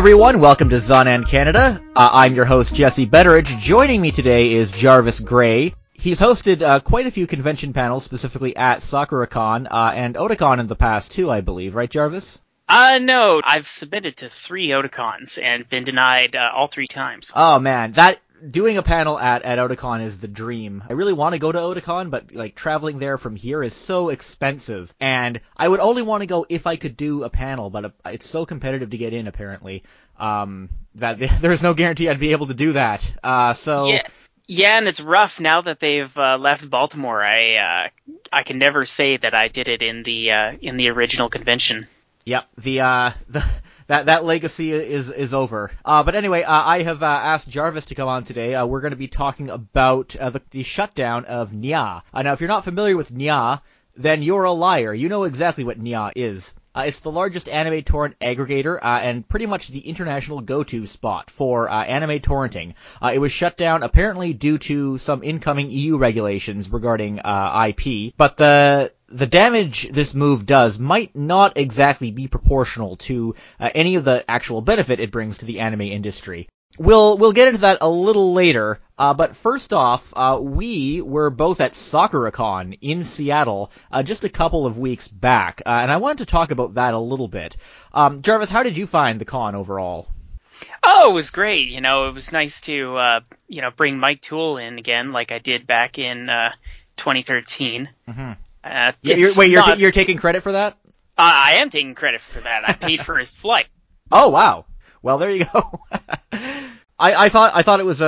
Everyone, welcome to Zonan Canada. Uh, I'm your host Jesse Betteridge. Joining me today is Jarvis Gray. He's hosted uh, quite a few convention panels, specifically at SakuraCon uh, and Otakon in the past too, I believe. Right, Jarvis? Uh, no. I've submitted to three Otakons and been denied uh, all three times. Oh man, that doing a panel at at Otakon is the dream. I really want to go to Otakon, but like traveling there from here is so expensive, and I would only want to go if I could do a panel, but uh, it's so competitive to get in apparently um, that there's no guarantee I'd be able to do that. Uh, so. Yeah. Yeah, and it's rough now that they've uh, left Baltimore. I uh, I can never say that I did it in the uh, in the original convention. Yep, the uh the that that legacy is is over. Uh, but anyway, uh, I have uh, asked Jarvis to come on today. Uh, we're going to be talking about uh, the, the shutdown of Nyaa. Uh, now, if you're not familiar with Nyaa, then you're a liar. You know exactly what Nyaa is. It's the largest anime torrent aggregator and pretty much the international go-to spot for anime torrenting. It was shut down apparently due to some incoming EU regulations regarding IP, but the the damage this move does might not exactly be proportional to uh, any of the actual benefit it brings to the anime industry. We'll we'll get into that a little later, uh, but first off, uh, we were both at SakuraCon in Seattle uh, just a couple of weeks back, uh, and I wanted to talk about that a little bit. Um, Jarvis, how did you find the con overall? Oh, it was great. You know, it was nice to uh, you know bring Mike Toole in again, like I did back in uh, 2013. Mm-hmm. Uh, you're, wait, you're, not, t- you're taking credit for that? I am taking credit for that. I paid for his flight. Oh wow. Well, there you go. I, I thought I thought it was a,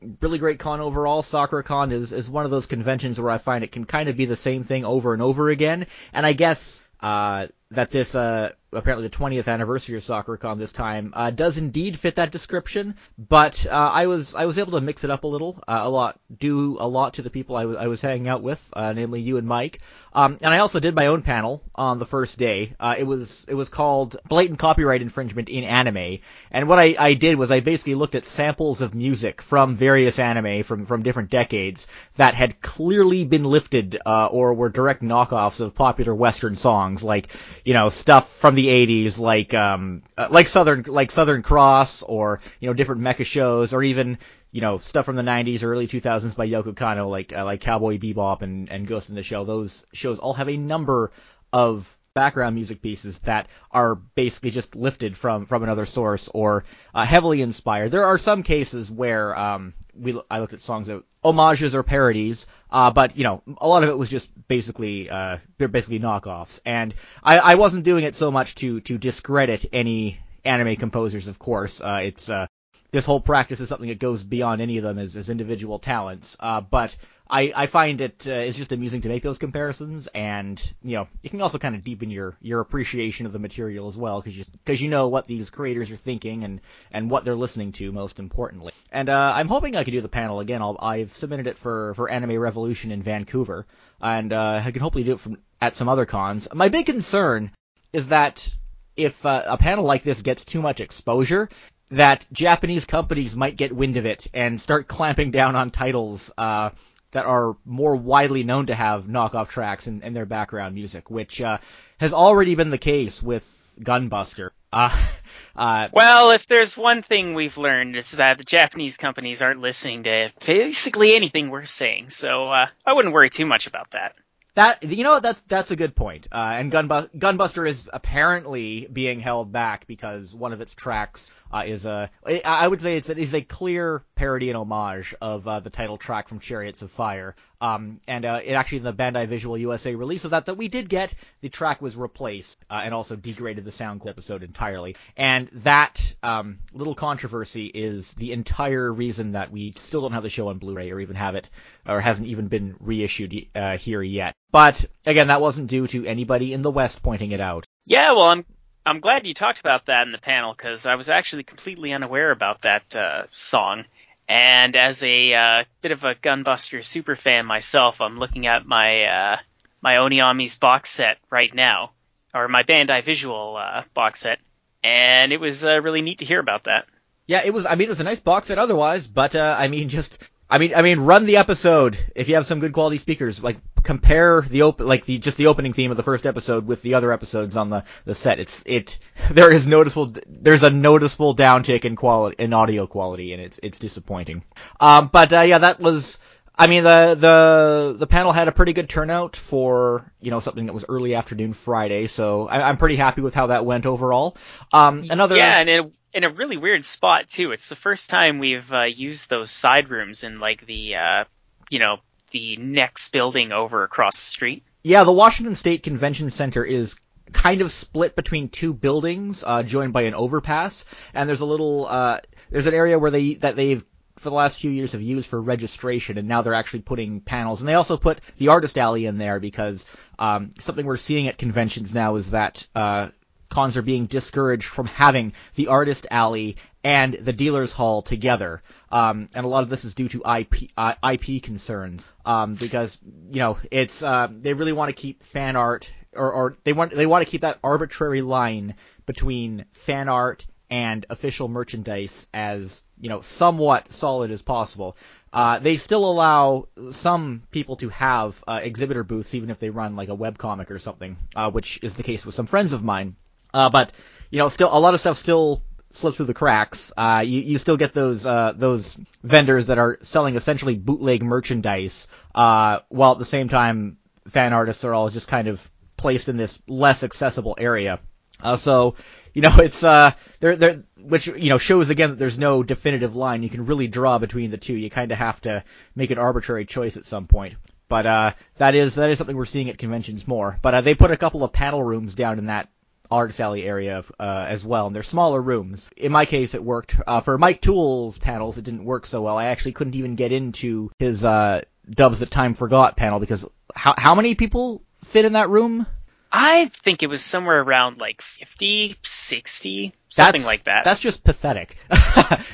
a really great con overall. SakuraCon is is one of those conventions where I find it can kind of be the same thing over and over again, and I guess uh, that this uh, apparently the 20th anniversary of SakuraCon this time uh, does indeed fit that description. But uh, I was I was able to mix it up a little, uh, a lot, do a lot to the people I was I was hanging out with, uh, namely you and Mike. Um, and I also did my own panel on the first day. Uh, it was it was called blatant copyright infringement in anime. And what I, I did was I basically looked at samples of music from various anime from from different decades that had clearly been lifted uh, or were direct knockoffs of popular Western songs, like you know stuff from the the 80s, like um, uh, like Southern like Southern Cross, or you know different mecha shows, or even you know stuff from the 90s or early 2000s by Yoko Kanno, like uh, like Cowboy Bebop and and Ghost in the Shell. Those shows all have a number of background music pieces that are basically just lifted from from another source or uh, heavily inspired. There are some cases where um, we I looked at songs that homages or parodies, uh, but you know a lot of it was just basically uh, they're basically knockoffs, and I, I wasn't doing it so much to to discredit any anime composers. Of course, uh, it's uh, this whole practice is something that goes beyond any of them as, as individual talents. Uh, but I, I find it uh, it's just amusing to make those comparisons, and you know it can also kind of deepen your your appreciation of the material as well, because you because you know what these creators are thinking and and what they're listening to most importantly. And uh, I'm hoping I can do the panel again. I'll, I've submitted it for for Anime Revolution in Vancouver, and uh, I can hopefully do it from at some other cons. My big concern is that if uh, a panel like this gets too much exposure, that Japanese companies might get wind of it and start clamping down on titles uh, that are more widely known to have knockoff tracks in, in their background music, which uh, has already been the case with Gunbuster. Uh, uh, well, if there's one thing we've learned, it's that the Japanese companies aren't listening to basically anything we're saying, so uh, I wouldn't worry too much about that. That you know that's that's a good point. Uh, and Gunbu- Gunbuster is apparently being held back because one of its tracks uh, is a I would say it's a, is a clear parody and homage of uh, the title track from Chariots of Fire. Um, and uh, it actually in the Bandai Visual USA release of that that we did get, the track was replaced uh, and also degraded the sound episode entirely. And that um, little controversy is the entire reason that we still don't have the show on Blu-ray or even have it, or hasn't even been reissued uh, here yet. But again, that wasn't due to anybody in the West pointing it out. Yeah, well, I'm I'm glad you talked about that in the panel because I was actually completely unaware about that uh, song. And as a uh, bit of a Gunbuster super fan myself, I'm looking at my uh, my Honneamise box set right now, or my Bandai Visual uh, box set, and it was uh, really neat to hear about that. Yeah, it was. I mean, it was a nice box set otherwise, but uh, I mean, just I mean, I mean, run the episode if you have some good quality speakers. Like compare the open, like the just the opening theme of the first episode with the other episodes on the the set. It's it there is noticeable there's a noticeable downtick in quality in audio quality, and it's it's disappointing. Um, but uh, yeah, that was. I mean, the the the panel had a pretty good turnout for you know something that was early afternoon Friday, so I, am pretty happy with how that went overall. Um, another yeah, and it in a really weird spot too. It's the first time we've uh, used those side rooms in like the uh, you know the next building over across the street. Yeah, the Washington State Convention Center is kind of split between two buildings, uh, joined by an overpass, and there's a little uh, there's an area where they that they've for the last few years have used for registration, and now they're actually putting panels. And they also put the artist alley in there because um, something we're seeing at conventions now is that uh, cons are being discouraged from having the artist alley and the dealers hall together. Um, and a lot of this is due to IP, uh, IP concerns. Um, because, you know, it's, uh, they really want to keep fan art, or, or they want, they want to keep that arbitrary line between fan art and official merchandise as, you know, somewhat solid as possible. Uh, they still allow some people to have uh, exhibitor booths, even if they run like a web comic or something, uh, which is the case with some friends of mine. Uh, but you know, still a lot of stuff still slips through the cracks. Uh, you, you still get those uh, those vendors that are selling essentially bootleg merchandise, uh, while at the same time fan artists are all just kind of placed in this less accessible area. Uh, so you know it's uh there there which you know shows again that there's no definitive line you can really draw between the two. You kind of have to make an arbitrary choice at some point. But uh, that is that is something we're seeing at conventions more. But uh, they put a couple of panel rooms down in that artist alley area uh, as well, and they're smaller rooms. In my case, it worked. Uh, for Mike Toole's panels, it didn't work so well. I actually couldn't even get into his uh, Dubs That Time Forgot panel because how how many people fit in that room? I think it was somewhere around like 50, 60, something that's, like that. That's just pathetic.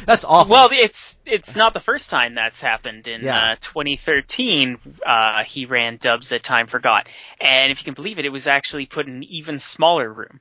that's awful. Well, it's it's not the first time that's happened. In yeah. uh, 2013, uh, he ran Dubs That Time Forgot, and if you can believe it, it was actually put in an even smaller room.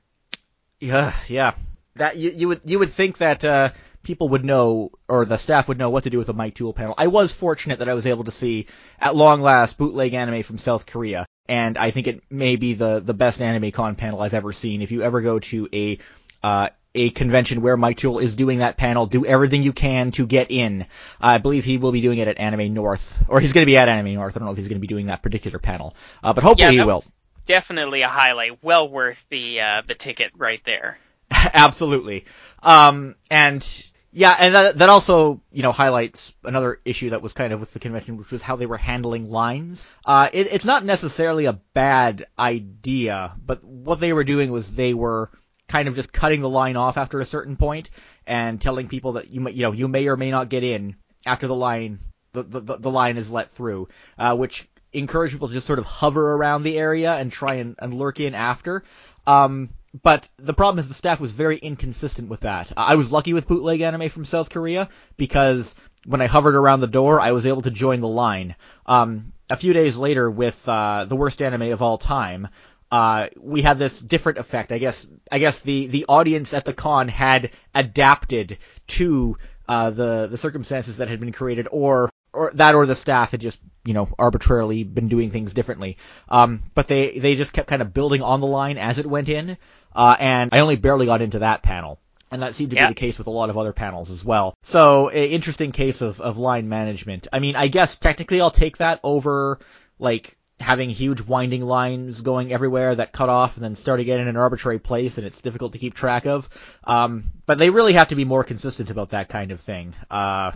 Yeah, yeah. That you, you would you would think that uh, people would know or the staff would know what to do with a Mike Toole panel. I was fortunate that I was able to see at long last bootleg anime from South Korea, and I think it may be the the best anime con panel I've ever seen. If you ever go to a uh, a convention where Mike Toole is doing that panel, do everything you can to get in. I believe he will be doing it at Anime North, or he's going to be at Anime North. I don't know if he's going to be doing that particular panel, uh, but hopefully yeah, he will. Definitely a highlight, well worth the uh, the ticket right there. Absolutely. Um, and yeah, and that, that also, you know, highlights another issue that was kind of with the convention, which was how they were handling lines. Uh, it, it's not necessarily a bad idea, but what they were doing was they were kind of just cutting the line off after a certain point and telling people that you may, you know, you may or may not get in after the line, the, the, the line is let through, uh, which encourage people to just sort of hover around the area and try and, and lurk in after. Um, but the problem is the staff was very inconsistent with that. I was lucky with bootleg anime from South Korea because when I hovered around the door, I was able to join the line. Um, a few days later, with uh, the worst anime of all time, uh, we had this different effect. I guess I guess the the audience at the con had adapted to uh, the the circumstances that had been created, or or that or the staff had just you know arbitrarily been doing things differently. Um, but they they just kept kind of building on the line as it went in, uh, and I only barely got into that panel. And that seemed to yeah. be the case with a lot of other panels as well. So, interesting case of, of line management. I mean, I guess technically I'll take that over, like, having huge winding lines going everywhere that cut off and then start again in an arbitrary place and it's difficult to keep track of. Um, but they really have to be more consistent about that kind of thing. Uh,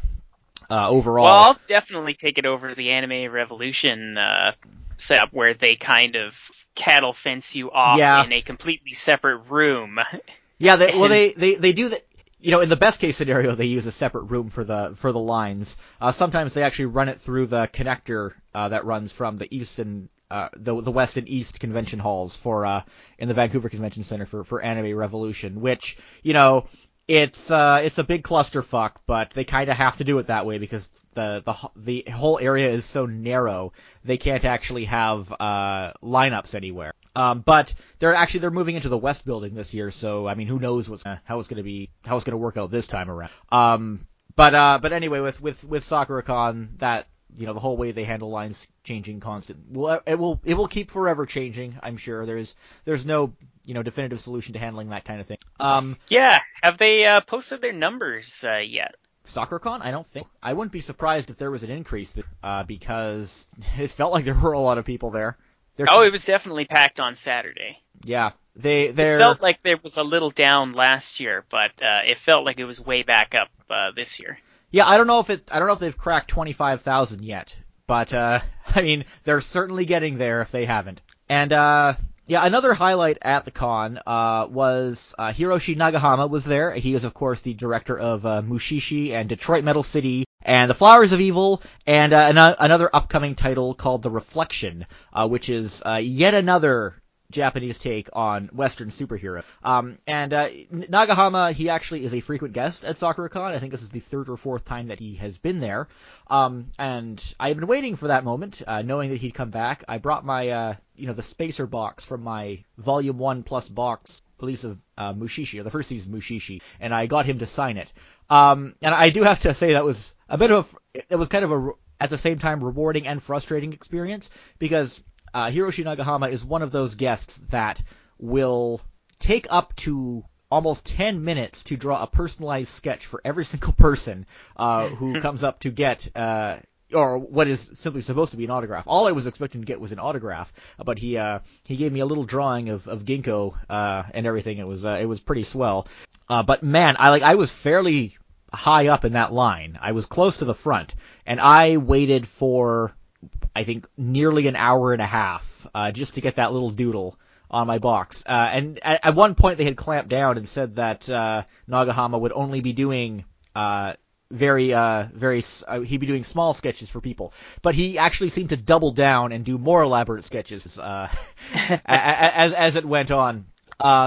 uh, overall. Well, I'll definitely take it over the Anime Revolution uh, setup where they kind of cattle fence you off yeah. in a completely separate room. Yeah, they, well, they, they, they do that. You know, in the best case scenario, they use a separate room for the for the lines. Uh, sometimes they actually run it through the connector uh, that runs from the east and uh, the the west and east convention halls for uh, in the Vancouver Convention Center for for Anime Revolution, which you know it's uh it's a big clusterfuck, but they kind of have to do it that way because the the the whole area is so narrow they can't actually have uh lineups anywhere. Um, but they're actually they're moving into the west building this year, so I mean who knows what's how it's to be how it's to work out this time around. Um, But uh, but anyway, with with with Sakura-Con, that you know the whole way they handle lines changing constant. Well, it will it will keep forever changing. I'm sure there's there's no you know definitive solution to handling that kind of thing. Um, yeah, have they uh, posted their numbers uh, yet? Sakura-Con? I don't think. I wouldn't be surprised if there was an increase uh, because it felt like there were a lot of people there. They're, oh, it was definitely packed on Saturday. Yeah, they they felt like there was a little down last year, but uh, it felt like it was way back up uh, this year. Yeah, I don't know if it. I don't know if they've cracked twenty five thousand yet, but uh, I mean they're certainly getting there if they haven't. And uh, yeah, another highlight at the con uh, was uh, Hiroshi Nagahama was there. He is, of course, the director of uh, Mushishi and Detroit Metal City and The Flowers of Evil, and uh, an- another upcoming title called The Reflection, uh, which is uh, yet another Japanese take on Western superhero. Um, and uh, Nagahama, he actually is a frequent guest at Sakura-Con. I think this is the third or fourth time that he has been there. Um, and I've been waiting for that moment, uh, knowing that he'd come back. I brought my, uh, you know, the spacer box from my Volume One Plus box release of uh, Mushishi, or the first season Mushishi, and I got him to sign it. Um, and I do have to say that was a bit of a, it was kind of a at the same time rewarding and frustrating experience because uh, Hiroshi Nagahama is one of those guests that will take up to almost 10 minutes to draw a personalized sketch for every single person uh, who comes up to get uh, or what is simply supposed to be an autograph. All I was expecting to get was an autograph, but he uh, he gave me a little drawing of of Ginko uh, and everything. It was uh, it was pretty swell. Uh, but man, I like I was fairly high up in that line. I was close to the front, and I waited for I think nearly an hour and a half uh, just to get that little doodle on my box. Uh, and at, at, one point they had clamped down and said that uh, Nagahama would only be doing uh, very uh, very uh, he'd be doing small sketches for people, but he actually seemed to double down and do more elaborate sketches as as it went on.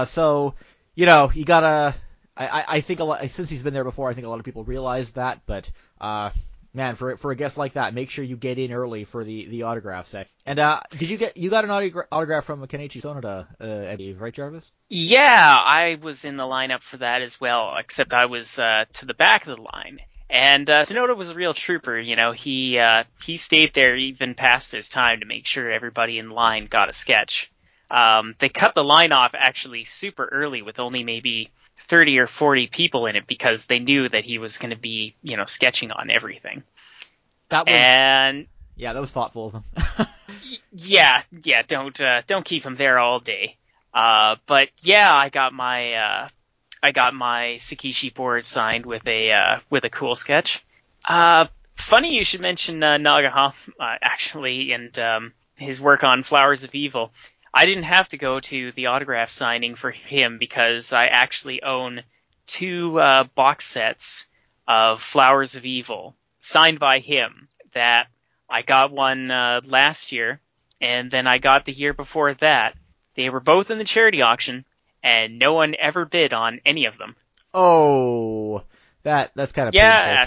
So you know you gotta. I, I think a lot since he's been there before. I think a lot of people realize that, but uh, man, for for a guest like that, make sure you get in early for the the autograph set. And uh, did you get you got an autogra- autograph from Kenichi Sonoda, uh, right, Jarvis? Yeah, I was in the lineup for that as well, except I was uh, to the back of the line. And uh, Sonoda was a real trooper. You know, he uh, he stayed there even past his time to make sure everybody in line got a sketch. Um, they cut the line off actually super early with only maybe 30 or 40 people in it because they knew that he was going to be, you know, sketching on everything. That was and yeah, that was thoughtful of them. yeah, yeah, don't uh, don't keep him there all day. Uh, but yeah, I got my uh, I got my shikishi board signed with a uh, with a cool sketch. Uh, funny you should mention uh, Nagahama uh, actually and um, his work on Flowers of Evil. I didn't have to go to the autograph signing for him because I actually own two uh, box sets of Flowers of Evil signed by him. That I got one uh, last year, and then I got the year before that. They were both in the charity auction, and no one ever bid on any of them. Oh, that that's kind of yeah.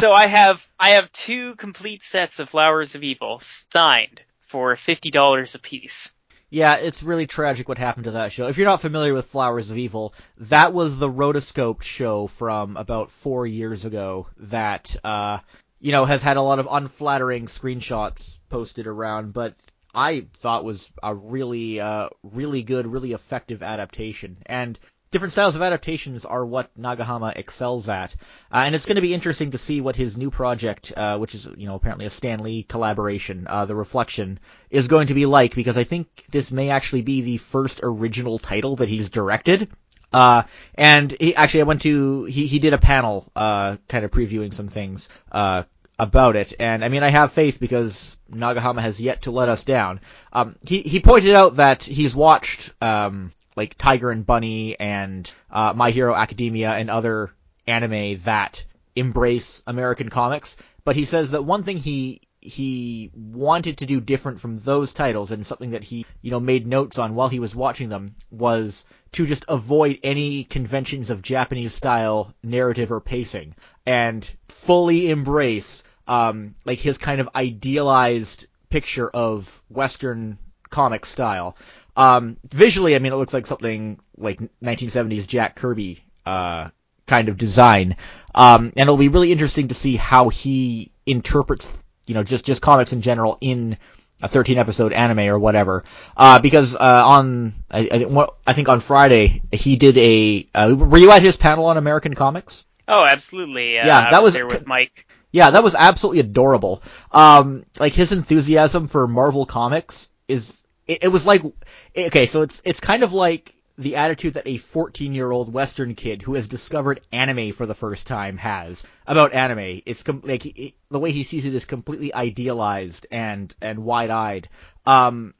so I have I have two complete sets of Flowers of Evil signed for fifty dollars a piece. Yeah, it's really tragic what happened to that show. If you're not familiar with Flowers of Evil, that was the rotoscoped show from about four years ago that, uh, you know, has had a lot of unflattering screenshots posted around, but I thought was a really, uh, really good, really effective adaptation. And different styles of adaptations are what Nagahama excels at, uh, and it's going to be interesting to see what his new project, uh, which is you know apparently a Stan Lee collaboration, uh, The Reflection, is going to be like because I think this may actually be the first original title that he's directed. Uh, and he, actually, I went to he he did a panel, uh, kind of previewing some things, uh, about it, and I mean I have faith because Nagahama has yet to let us down. Um, he he pointed out that he's watched um like Tiger and Bunny and uh, My Hero Academia and other anime that embrace American comics. But he says that one thing he he wanted to do different from those titles and something that he you know made notes on while he was watching them was to just avoid any conventions of Japanese style narrative or pacing and fully embrace um, like his kind of idealized picture of Western comic style. Um, visually, I mean, it looks like something like 1970s Jack Kirby uh, kind of design. Um, and it'll be really interesting to see how he interprets, you know, just just comics in general in a 13 episode anime or whatever. Uh, because uh, on I, I, think on Friday he did a. Uh, were you at his panel on American comics? Oh, absolutely. Uh, yeah, that was, was there with Mike. Yeah, that was absolutely adorable. Um, like his enthusiasm for Marvel Comics is. It, it was like okay, so it's it's kind of like the attitude that a 14 year old Western kid who has discovered anime for the first time has about anime. It's com- like it, the way he sees it is completely idealized and and wide eyed. Um,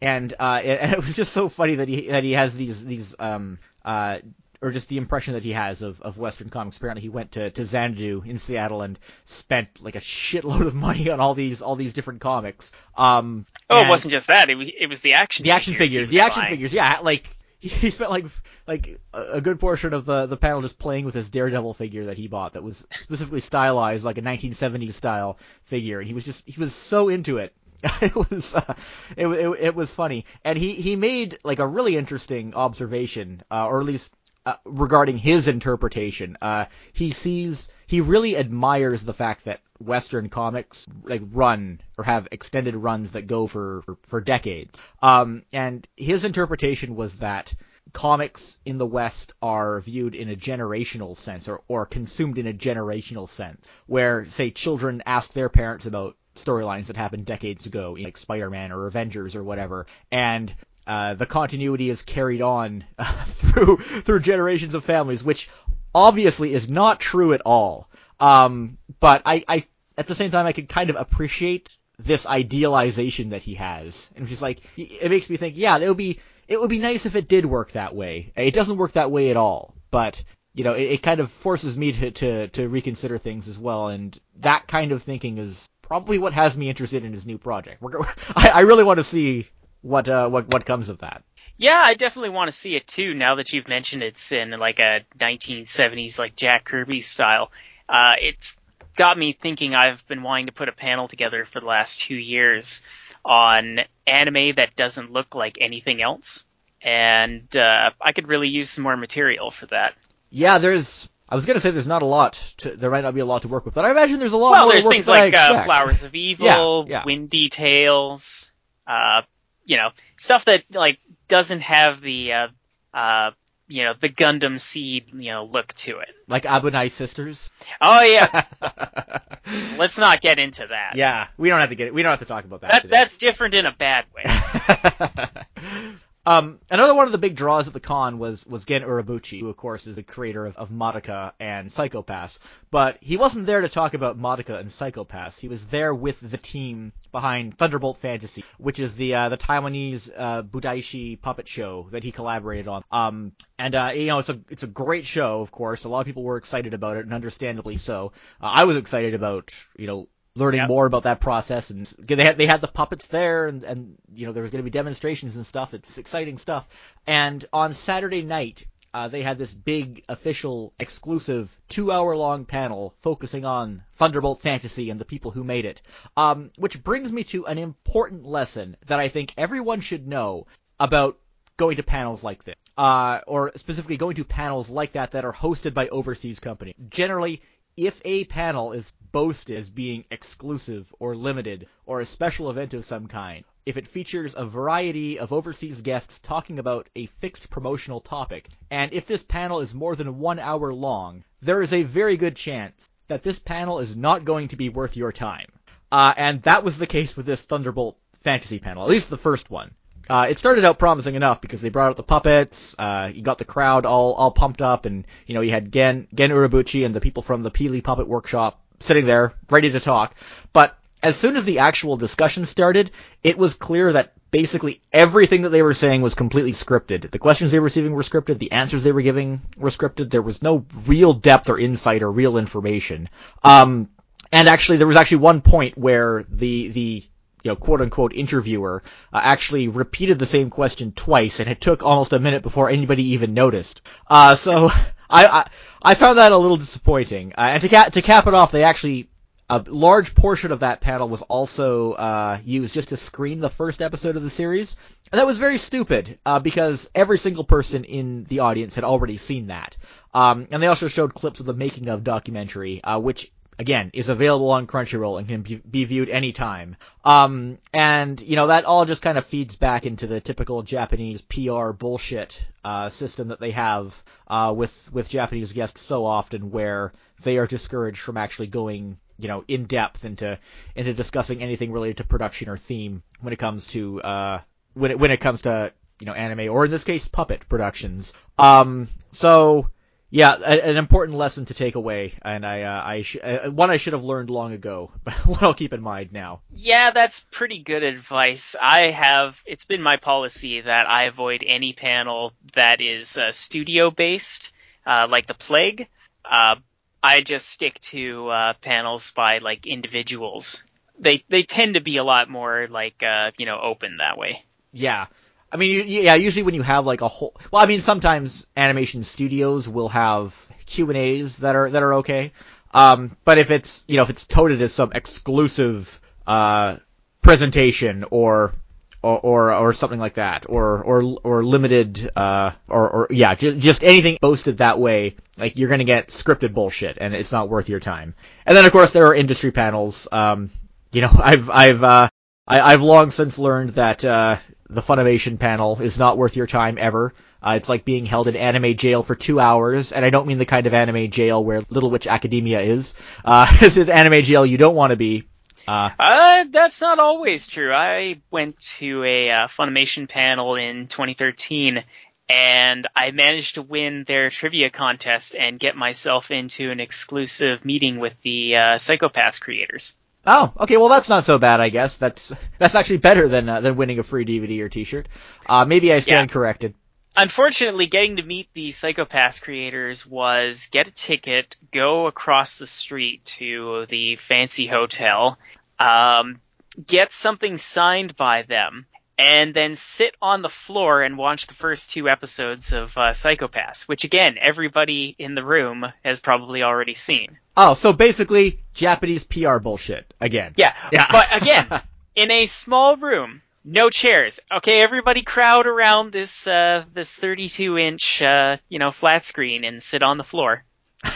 and uh, and, and, it was just so funny that he that he has these these um uh or just the impression that he has of, of Western comics. Apparently, he went to, to Zanadu in Seattle and spent like a shitload of money on all these all these different comics. Um, oh, it wasn't just that; it was, it was the action. The action figures. figures the action figures. Yeah, like he spent like like a good portion of the the panel just playing with his Daredevil figure that he bought that was specifically stylized like a 1970s style figure, and he was just he was so into it. it was uh, it, it, it was funny, and he he made like a really interesting observation, uh, or at least uh, regarding his interpretation. Uh, he sees he really admires the fact that Western comics like run or have extended runs that go for for, for decades. Um, and his interpretation was that comics in the West are viewed in a generational sense or, or consumed in a generational sense, where say children ask their parents about storylines that happened decades ago, like Spider-Man or Avengers or whatever, and uh, the continuity is carried on uh, through through generations of families, which obviously is not true at all. Um, but I, I, at the same time, I can kind of appreciate this idealization that he has, and just like it makes me think, yeah, it would be it would be nice if it did work that way. It doesn't work that way at all, but you know, it, it kind of forces me to, to to reconsider things as well, and that kind of thinking is probably what has me interested in his new project. I, I really want to see what uh, what what comes of that. Yeah, I definitely want to see it too. Now that you've mentioned it's in like a 1970s like Jack Kirby style, uh, it's got me thinking. I've been wanting to put a panel together for the last two years on anime that doesn't look like anything else, and uh, I could really use some more material for that. Yeah, there's. I was gonna say there's not a lot. To, there might not be a lot to work with, but I imagine there's a lot well, there's things like uh, Flowers of Evil, yeah, yeah. Windy Tales, uh, you know, stuff that like doesn't have the uh, uh, you know the Gundam Seed you know look to it. Like Abunai Sisters. Oh yeah. Let's not get into that. Yeah, we don't have to get. it. We don't have to talk about that. that that's different in a bad way. Um, another one of the big draws at the con was was Gen Urobuchi, who of course is the creator of, of Madoka and Psycho-Pass. But he wasn't there to talk about Madoka and Psycho-Pass. He was there with the team behind Thunderbolt Fantasy, which is the uh, the Taiwanese uh, budaixi puppet show that he collaborated on. Um, and uh, you know it's a it's a great show, of course. A lot of people were excited about it, and understandably so. Uh, I was excited about you know learning yep. more about that process and they had they had the puppets there and and you know there was going to be demonstrations and stuff. It's exciting stuff. And on Saturday night uh, they had this big official exclusive two hour long panel focusing on Thunderbolt Fantasy and the people who made it um, which brings me to an important lesson that I think everyone should know about going to panels like this uh, or specifically going to panels like that that are hosted by overseas company. Generally if a panel is boasted as being exclusive or limited or a special event of some kind, if it features a variety of overseas guests talking about a fixed promotional topic, and if this panel is more than one hour long, there is a very good chance that this panel is not going to be worth your time. Uh, and that was the case with this Thunderbolt fantasy panel, at least the first one. Uh, it started out promising enough because they brought out the puppets, uh, you got the crowd all, all pumped up, and, you know, you had Gen, Gen Urobuchi and the people from the Pili Puppet Workshop sitting there, ready to talk. But as soon as the actual discussion started, it was clear that basically everything that they were saying was completely scripted. The questions they were receiving were scripted, the answers they were giving were scripted, there was no real depth or insight or real information. Um, and actually, there was actually one point where the, the, you know, quote unquote interviewer uh, actually repeated the same question twice, and it took almost a minute before anybody even noticed. Uh, so I, I, I found that a little disappointing. Uh, and to cap to cap it off, they actually a large portion of that panel was also uh, used just to screen the first episode of the series, and that was very stupid uh, because every single person in the audience had already seen that. Um, and they also showed clips of the making of documentary, uh, which again is available on Crunchyroll and can be, viewed anytime. Um, and you know that all just kind of feeds back into the typical Japanese PR bullshit uh, system that they have uh, with with Japanese guests so often, where they are discouraged from actually going you know in depth into into discussing anything related to production or theme when it comes to uh, when it when it comes to you know anime or in this case puppet productions. Um, so yeah, a, an important lesson to take away, and I, uh, I sh- uh, one I should have learned long ago, but one I'll keep in mind now. Yeah, that's pretty good advice. I have, it's been my policy that I avoid any panel that is uh, studio based, uh, like the Plague. Uh, I just stick to uh, panels by like individuals. They they tend to be a lot more like you know open that way. Yeah, I mean, yeah, usually when you have like a whole, well, I mean, sometimes animation studios will have Q and A's that are that are okay. Um, but if it's you know if it's toted as some exclusive uh, presentation or or, or or something like that, or or or limited, uh, or or yeah, just just anything boasted that way, like you're gonna get scripted bullshit, and it's not worth your time. And then of course there are industry panels. Um, you know, I've I've uh, I, I've long since learned that uh, the Funimation panel is not worth your time ever. Uh, it's like being held in anime jail for two hours, and I don't mean the kind of anime jail where Little Witch Academia is. Uh, the anime jail you don't want to be. Uh, uh, that's not always true. I went to a uh, Funimation panel in 2013, and I managed to win their trivia contest and get myself into an exclusive meeting with the uh, Psycho-Pass creators. Oh, okay. Well, that's not so bad, I guess. That's that's actually better than uh, than winning a free DVD or T-shirt. Uh, maybe I stand yeah. corrected. Unfortunately, getting to meet the Psycho-Pass creators was get a ticket, go across the street to the fancy hotel, um, get something signed by them, and then sit on the floor and watch the first two episodes of uh, Psycho-Pass, which again, everybody in the room has probably already seen. Oh, so basically Japanese PR bullshit again. Yeah, yeah. but again, in a small room, no chairs. Okay, everybody crowd around this uh, this 32 inch uh, you know flat screen and sit on the floor.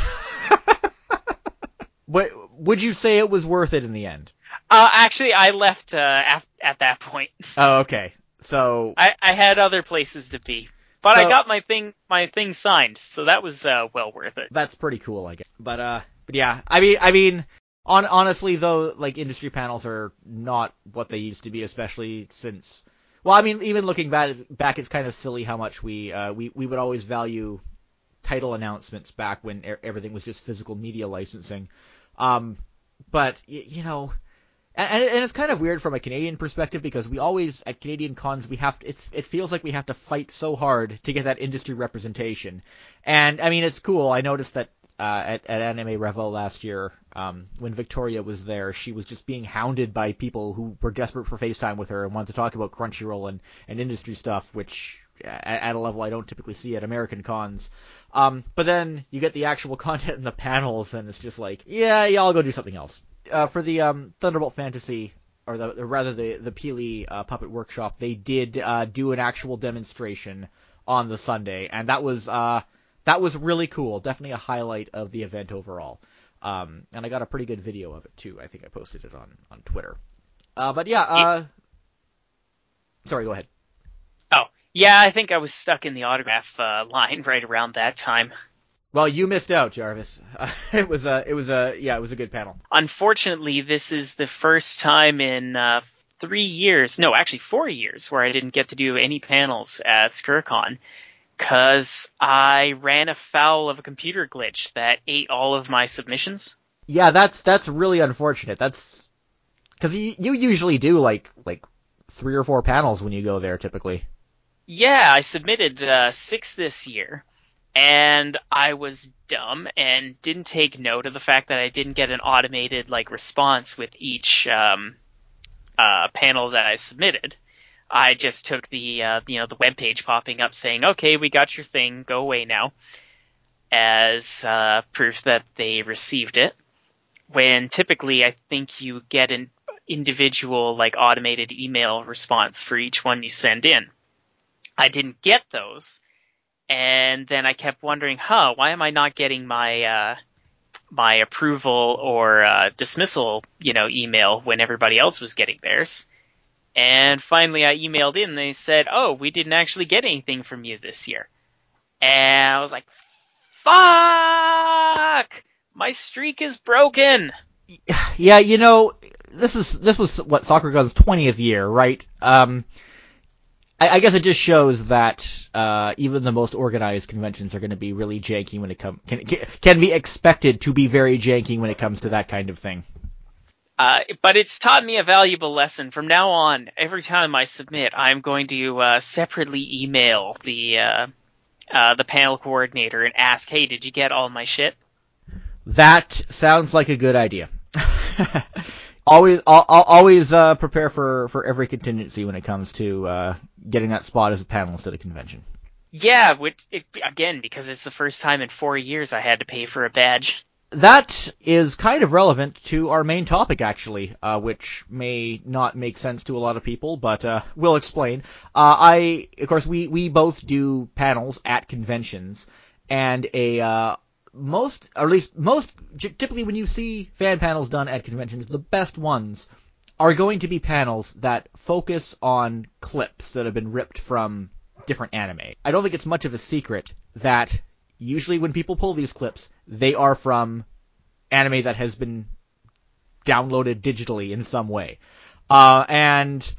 But would you say it was worth it in the end? Uh, actually, I left uh, at, at that point. Oh, okay. So I, I had other places to be, but so, I got my thing my thing signed, so that was uh, well worth it. That's pretty cool, I guess. But uh, but yeah, I mean, I mean, on honestly though, like industry panels are not what they used to be, especially since. Well, I mean, even looking back, back, it's kind of silly how much we uh, we we would always value title announcements back when everything was just physical media licensing. Um, but you know, and, and it's kind of weird from a Canadian perspective because we always at Canadian cons we have to, it's, it feels like we have to fight so hard to get that industry representation. And I mean it's cool. I noticed that uh, at, at Anime Revo last year, um, when Victoria was there, she was just being hounded by people who were desperate for FaceTime with her and wanted to talk about Crunchyroll and, and industry stuff, which at, at a level I don't typically see at American cons. Um, but then you get the actual content in the panels, and it's just like, yeah, I'll go do something else uh, for the um, Thunderbolt Fantasy, or the, or rather the the Pili uh, Puppet Workshop, they did uh, do an actual demonstration on the Sunday, and that was uh, that was really cool. Definitely a highlight of the event overall. Um, and I got a pretty good video of it too. I think I posted it on on Twitter. Uh, but yeah, uh, sorry, go ahead. Oh, yeah, I think I was stuck in the autograph line right around that time. Well, you missed out, Jarvis. Uh, it was a, it was a, yeah, it was a good panel. Unfortunately, this is the first time in uh, three years, no, actually four years, where I didn't get to do any panels at SakuraCon because I ran afoul of a computer glitch that ate all of my submissions. Yeah, that's that's really unfortunate. That's because you, you usually do like like three or four panels when you go there typically. Yeah, I submitted uh, six this year and I was dumb and didn't take note of the fact that I didn't get an automated like response with each um, uh, panel that I submitted. I just took the uh, you know the web page popping up saying, "Okay, we got your thing. Go away now," as uh, proof that they received it. When typically, I think you get an individual like automated email response for each one you send in. I didn't get those and then I kept wondering, huh, why am I not getting my uh, my approval or uh, dismissal, you know, email when everybody else was getting theirs? And finally, I emailed in. They said, "Oh, we didn't actually get anything from you this year." And I was like, "Fuck! My streak is broken." Yeah, you know, this is this was what SakuraCon's 20th year, right? Um, I, I guess it just shows that uh, even the most organized conventions are going to be really janky when it comes can can be expected to be very janky when it comes to that kind of thing. Uh, but it's taught me a valuable lesson. From now on, every time I submit, I'm going to uh, separately email the uh, uh the panel coordinator and ask, "Hey, did you get all my shit?" That sounds like a good idea. always, always uh, prepare for for every contingency when it comes to uh, getting that spot as a panelist at a convention. Yeah, which, it, again, because it's the first time in four years I had to pay for a badge. That is kind of relevant to our main topic, actually, uh, which may not make sense to a lot of people, but uh, we'll explain. Uh, I, of course, we we both do panels at conventions, and a uh, most, or at least most, typically when you see fan panels done at conventions, the best ones are going to be panels that focus on clips that have been ripped from different anime. I don't think it's much of a secret that usually when people pull these clips, they are from anime that has been downloaded digitally in some way. Uh, and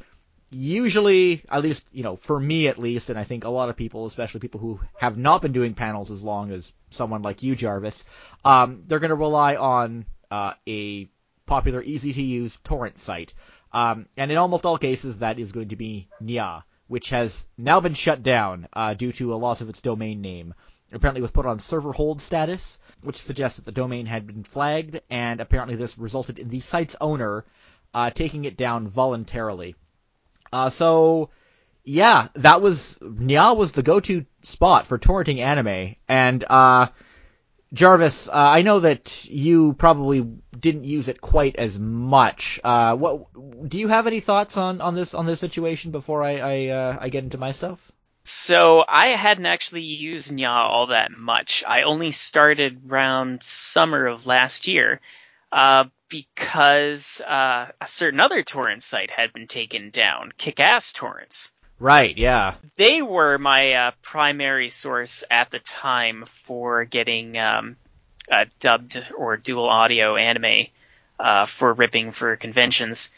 usually, at least, you know, for me at least, and I think a lot of people, especially people who have not been doing panels as long as someone like you, Jarvis, um, they're going to rely on uh, a popular, easy to use torrent site. Um, and in almost all cases, that is going to be Nyaa, which has now been shut down uh, due to a loss of its domain name. Apparently, it was put on server hold status, which suggests that the domain had been flagged, and apparently this resulted in the site's owner uh, taking it down voluntarily. Uh, so, yeah, that was Nyaa was the go-to spot for torrenting anime, and uh, Jarvis, uh, I know that you probably didn't use it quite as much. Uh, what do you have any thoughts on, on this on this situation before I I, uh, I get into my stuff? So I hadn't actually used Nyaa all that much. I only started around summer of last year, uh, because uh, a certain other torrent site had been taken down, Kickass Torrents. Right, yeah. They were my uh, primary source at the time for getting um, dubbed or dual audio anime uh, for ripping for conventions.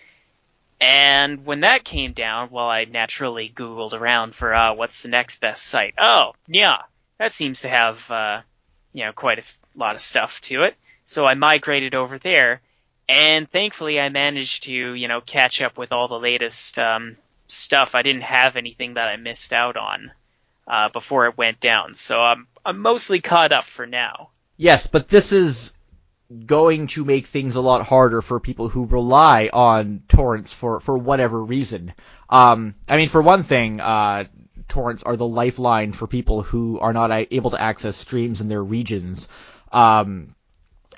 And when that came down, well, I naturally Googled around for uh, what's the next best site. Oh, yeah, that seems to have uh, you know quite a lot of stuff to it. So I migrated over there, and thankfully I managed to you know catch up with all the latest um, stuff. I didn't have anything that I missed out on uh, before it went down, so I'm I'm mostly caught up for now. Yes, but this is going to make things a lot harder for people who rely on torrents for for whatever reason. Um, I mean, for one thing, uh, torrents are the lifeline for people who are not able to access streams in their regions. Um,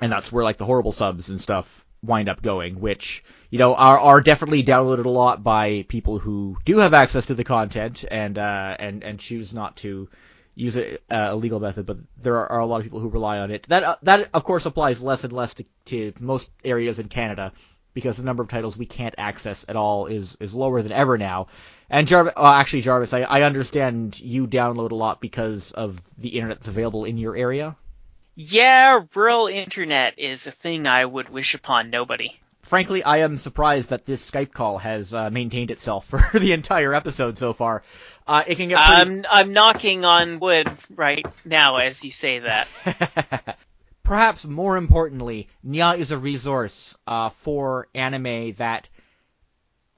and that's where like the horrible subs and stuff wind up going, which you know are are definitely downloaded a lot by people who do have access to the content and uh, and and choose not to use a, a legal method, but there are, are, a lot of people who rely on it. That uh, that of course applies less and less to, to most areas in Canada because the number of titles we can't access at all is is lower than ever now. And Jarvis, well, actually Jarvis, I, I understand you download a lot because of the internet that's available in your area. Yeah, rural internet is a thing I would wish upon nobody. Frankly, I am surprised that this Skype call has uh, maintained itself for the entire episode so far. Uh, it can get pretty... I'm I'm knocking on wood right now as you say that. Perhaps more importantly, Nyaa is a resource uh, for anime that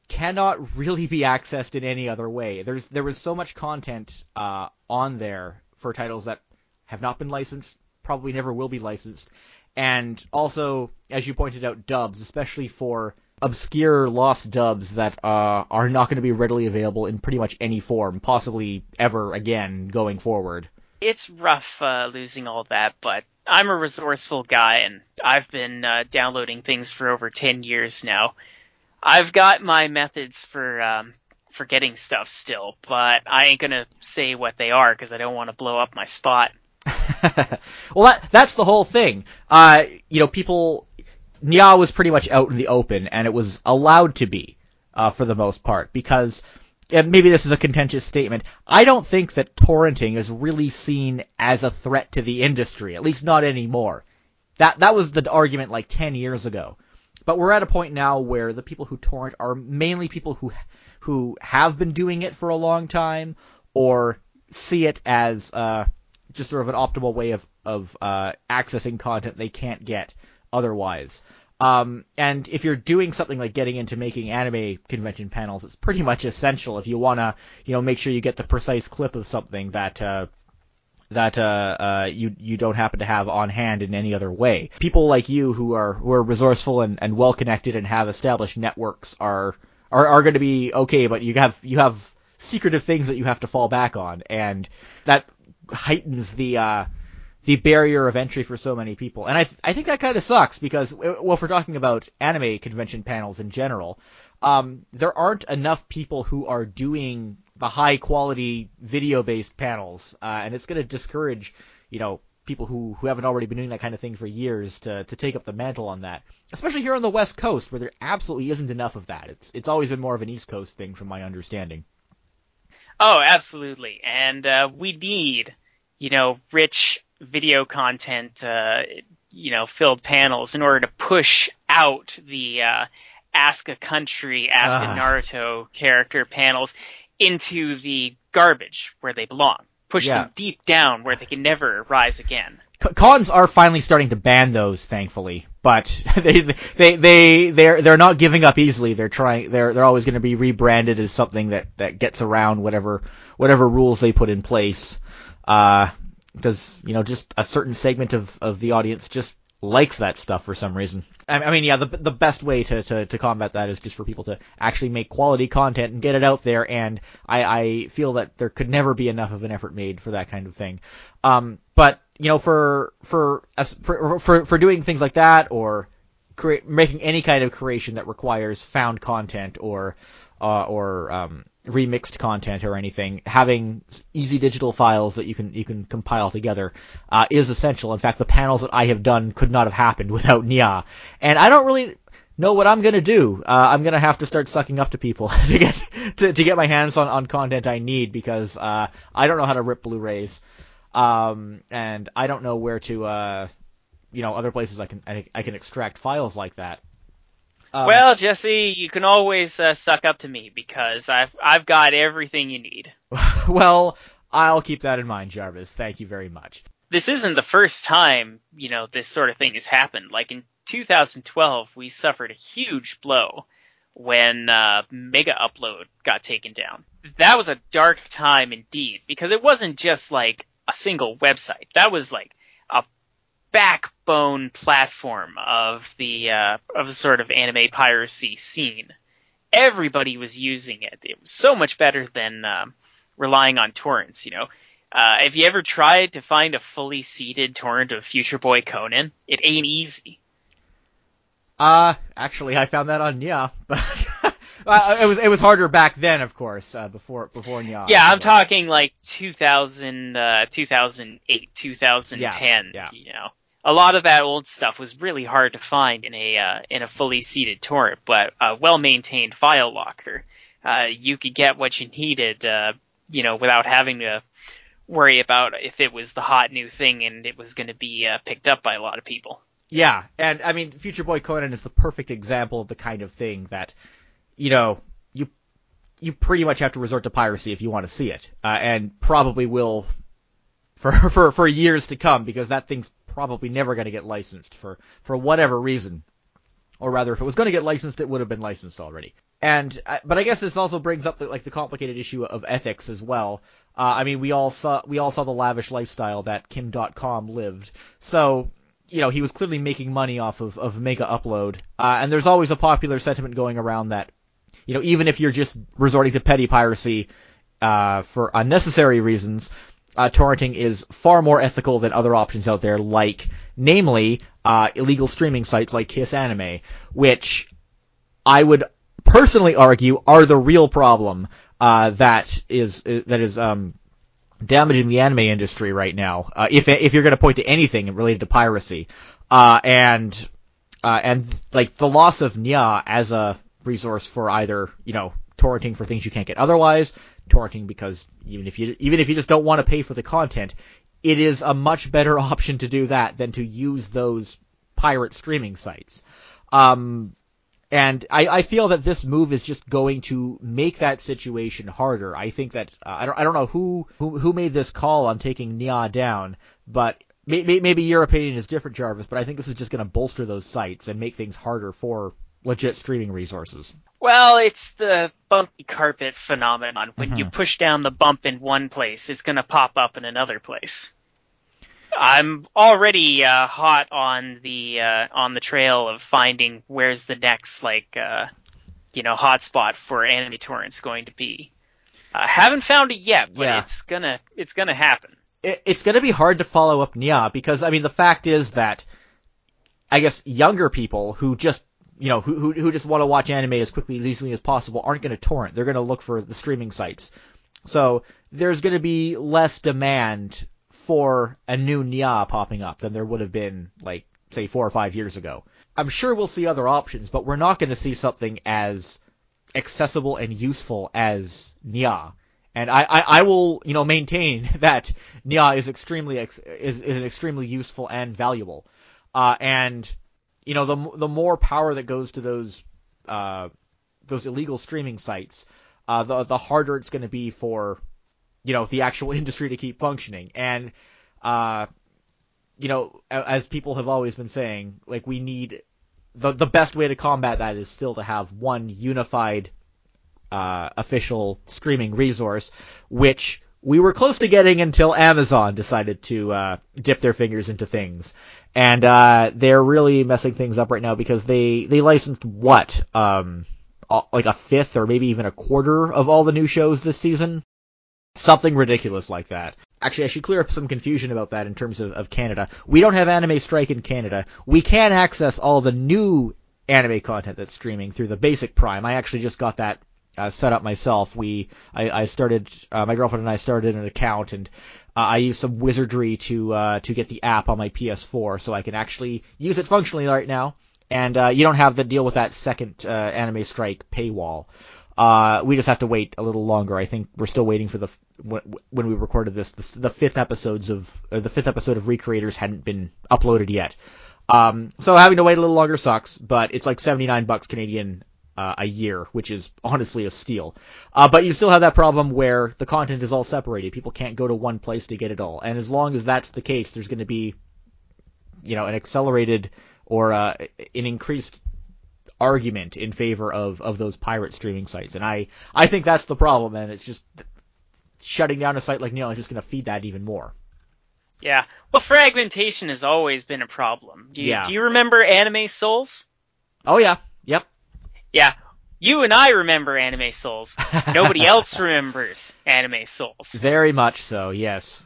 cannot really be accessed in any other way. There's there was so much content uh, on there for titles that have not been licensed, probably never will be licensed. And also, as you pointed out, dubs, especially for obscure lost dubs that uh, are not going to be readily available in pretty much any form, possibly ever again going forward. It's rough uh, losing all that, but I'm a resourceful guy, and I've been uh, downloading things for over 10 years now. I've got my methods for um, for getting stuff still, but I ain't gonna say what they are because I don't want to blow up my spot. well, that that's the whole thing. Uh, you know, people Nyaa was pretty much out in the open, and it was allowed to be uh, for the most part because and maybe this is a contentious statement. I don't think that torrenting is really seen as a threat to the industry, at least not anymore. That that was the argument like 10 years ago. But we're at a point now where the people who torrent are mainly people who who have been doing it for a long time or see it as uh, just sort of an optimal way of of uh, accessing content they can't get otherwise. Um, and if you're doing something like getting into making anime convention panels, it's pretty much essential if you want to, you know, make sure you get the precise clip of something that uh, that uh, uh, you you don't happen to have on hand in any other way. People like you who are who are resourceful and, and well connected and have established networks are are, are going to be okay, but you have you have secretive things that you have to fall back on, and that heightens the uh, the barrier of entry for so many people. And I th- I think that kind of sucks because well, if we're talking about anime convention panels in general, um, there aren't enough people who are doing the high quality video based panels, uh, and it's going to discourage, you know, people who, who haven't already been doing that kind of thing for years to, to take up the mantle on that. Especially here on the West Coast, where there absolutely isn't enough of that. It's it's always been more of an East Coast thing, from my understanding. Oh, absolutely, and uh, we need, you know, rich video content, uh, you know, filled panels in order to push out the uh, Ask a Country, Ask a ah. Naruto character panels into the garbage where they belong. Push yeah. them deep down where they can never rise again. Cons are finally starting to ban those, thankfully, but they they they they're they're not giving up easily. They're trying. They're they're always going to be rebranded as something that that gets around whatever whatever rules they put in place. Uh, because you know just a certain segment of of the audience just likes that stuff for some reason. I, mean, yeah, the the best way to, to, to combat that is just for people to actually make quality content and get it out there. And I, I feel that there could never be enough of an effort made for that kind of thing. Um, but you know, for for for for for doing things like that or making any kind of creation that requires found content or uh, or um, remixed content or anything, having easy digital files that you can you can compile together uh, is essential. In fact, the panels that I have done could not have happened without Nyaa, and I don't really know what I'm gonna do. Uh, I'm gonna have to start sucking up to people to get to, to get my hands on, on content I need because uh, I don't know how to rip Blu-rays, um, and I don't know where to uh, you know other places I can I, I can extract files like that. Um, well, Jesse, you can always uh, suck up to me because I've I've got everything you need. well, I'll keep that in mind, Jarvis. Thank you very much. This isn't the first time, you know, this sort of thing has happened. Like in 2012, we suffered a huge blow when uh, Megaupload got taken down. That was a dark time indeed because it wasn't just like a single website. That was like a backbone platform of the uh, of the sort of anime piracy scene. Everybody was using it. It was so much better than um, relying on torrents. You know, uh, have you ever tried to find a fully seeded torrent of Future Boy Conan? It ain't easy. Uh, actually, I found that on yeah, but uh, it was it was harder back then, of course, uh, before before Nyaa. Yeah, I'm talking like 2000, uh, 2008, 2010. Yeah, yeah. You know, a lot of that old stuff was really hard to find in a uh, in a fully seeded torrent, but a well maintained file locker, uh, you could get what you needed, uh, you know, without having to worry about if it was the hot new thing and it was going to be uh, picked up by a lot of people. Yeah, and I mean, Future Boy Conan is the perfect example of the kind of thing that, you know, you you pretty much have to resort to piracy if you want to see it, uh, and probably will for for for years to come because that thing's probably never going to get licensed for for whatever reason. Or rather, if it was going to get licensed, it would have been licensed already. And uh, but I guess this also brings up the, like the complicated issue of ethics as well. Uh, I mean, we all saw we all saw the lavish lifestyle that Kim Dotcom lived. So you know, he was clearly making money off of, of Megaupload. Uh, and there's always a popular sentiment going around that, you know, even if you're just resorting to petty piracy uh, for unnecessary reasons, uh, torrenting is far more ethical than other options out there, like, namely, uh, illegal streaming sites like Kiss Anime, which I would personally argue are the real problem uh, that is that is um, damaging the anime industry right now. Uh, if if you're going to point to anything related to piracy, uh, and uh, and like the loss of Nyaa as a resource for either you know torrenting for things you can't get otherwise, torrenting because even if you even if you just don't want to pay for the content, it is a much better option to do that than to use those pirate streaming sites. Um, and I, I feel that this move is just going to make that situation harder. I think that uh, I don't I don't know who, who who made this call on taking Nyaa down, but maybe, maybe your opinion is different, Jarvis. But I think this is just going to bolster those sites and make things harder for legit streaming resources. Well, it's the bumpy carpet phenomenon. When Mm-hmm. you push down the bump in one place, it's going to pop up in another place. I'm already uh, hot on the uh, on the trail of finding where's the next like uh, you know hotspot for anime torrents going to be. I haven't found it yet, but Yeah. it's gonna it's gonna happen. it, it's going to be hard to follow up Nyaa because I mean the fact is that I guess younger people who just you know who who, who just want to watch anime as quickly as easily as possible aren't going to torrent. They're going to look for the streaming sites. So there's going to be less demand for a new Nyaa popping up than there would have been like say four or five years ago. I'm sure we'll see other options, but we're not going to see something as accessible and useful as Nyaa. And I, I, I will, you know, maintain that Nyaa is extremely ex- is, is extremely useful and valuable. Uh, and you know, the the more power that goes to those uh, those illegal streaming sites, uh, the the harder it's going to be for you know the actual industry to keep functioning. And uh, you know, as people have always been saying, like we need the the best way to combat that is still to have one unified uh, official streaming resource, which we were close to getting until Amazon decided to uh, dip their fingers into things, and uh, they're really messing things up right now because they they licensed what um like a fifth or maybe even a quarter of all the new shows this season, something ridiculous like that. Actually, I should clear up some confusion about that in terms of, of Canada. We don't have Anime Strike in Canada. We can access all the new anime content that's streaming through the basic Prime. I actually just got that uh, set up myself. We, I, I started, uh, my girlfriend and I started an account, and uh, I used some wizardry to uh, to get the app on my PS4, so I can actually use it functionally right now. And uh, you don't have to deal with that second uh, Anime Strike paywall. We just have to wait a little longer. I think we're still waiting for the when, we recorded this, the, the fifth episodes of the fifth episode of Re:Creators hadn't been uploaded yet. Um, so having to wait a little longer sucks, but it's like 79 bucks Canadian uh, a year, which is honestly a steal. Uh, but you still have that problem where the content is all separated. People can't go to one place to get it all. And as long as that's the case, there's going to be, you know, an accelerated or uh, an increased argument in favor of, of those pirate streaming sites. And I, I think that's the problem, and it's just shutting down a site like Nyaa is just going to feed that even more. Yeah. Well, fragmentation has always been a problem. Do you, Yeah. do you remember AnimeSols? Oh yeah, yep. Yeah. You and I remember AnimeSols. Nobody else remembers AnimeSols. Very much so, yes.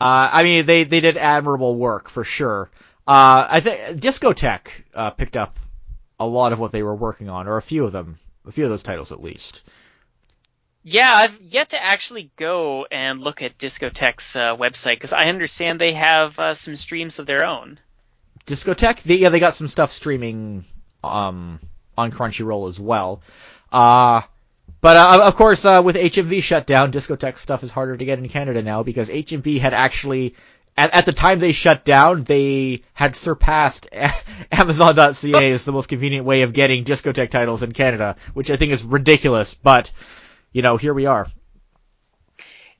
Uh, I mean, they, they did admirable work for sure. Uh, I think Discotek uh, picked up a lot of what they were working on, or a few of them, a few of those titles at least. Yeah, I've yet to actually go and look at Discotek's uh, website because I understand they have uh, some streams of their own. Discotek, they, yeah, they got some stuff streaming um, on Crunchyroll as well. Uh, but uh, of course, uh, with HMV shut down, Discotek stuff is harder to get in Canada now because HMV had actually, at, at the time they shut down, they had surpassed Amazon.ca as the most convenient way of getting Discotek titles in Canada, which I think is ridiculous. But you know, here we are.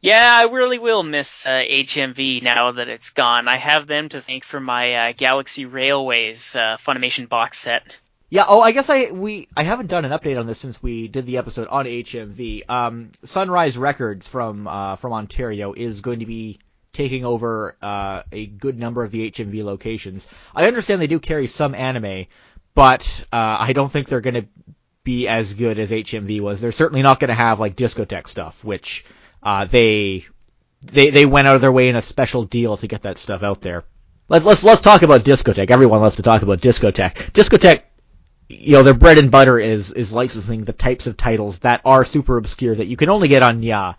Yeah, I really will miss uh, HMV now that it's gone. I have them to thank for my uh, Galaxy Railways uh, Funimation box set. Yeah. Oh, I guess I we I haven't done an update on this since we did the episode on HMV. Um, Sunrise Records from uh, from Ontario is going to be taking over uh, a good number of the HMV locations. I understand they do carry some anime, but uh, I don't think they're going to be as good as HMV was. They're certainly not going to have like Discotek stuff, which uh, they they they went out of their way in a special deal to get that stuff out there. Let's let's let's talk about Discotek. Everyone loves to talk about Discotek. Discotek you know, their bread and butter is is licensing the types of titles that are super obscure that you can only get on Nyaa.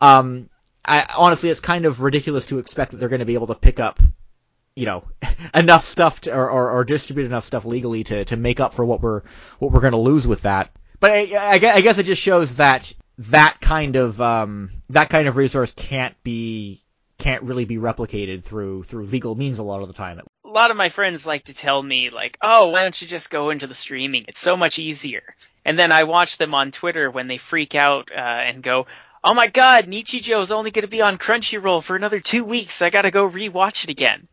Um, I, honestly, it's kind of ridiculous to expect that they're going to be able to pick up, you know, enough stuff to, or, or, or distribute enough stuff legally to, to make up for what we're what we're going to lose with that. But I, I, I guess it just shows that that kind of um, that kind of resource can't be can't really be replicated through through legal means a lot of the time. A lot of my friends like to tell me like, "Oh, why don't you just go into the streaming? It's so much easier." And then I watch them on Twitter when they freak out uh, and go, "Oh my God, Nichijou's only going to be on Crunchyroll for another two weeks. I got to go rewatch it again."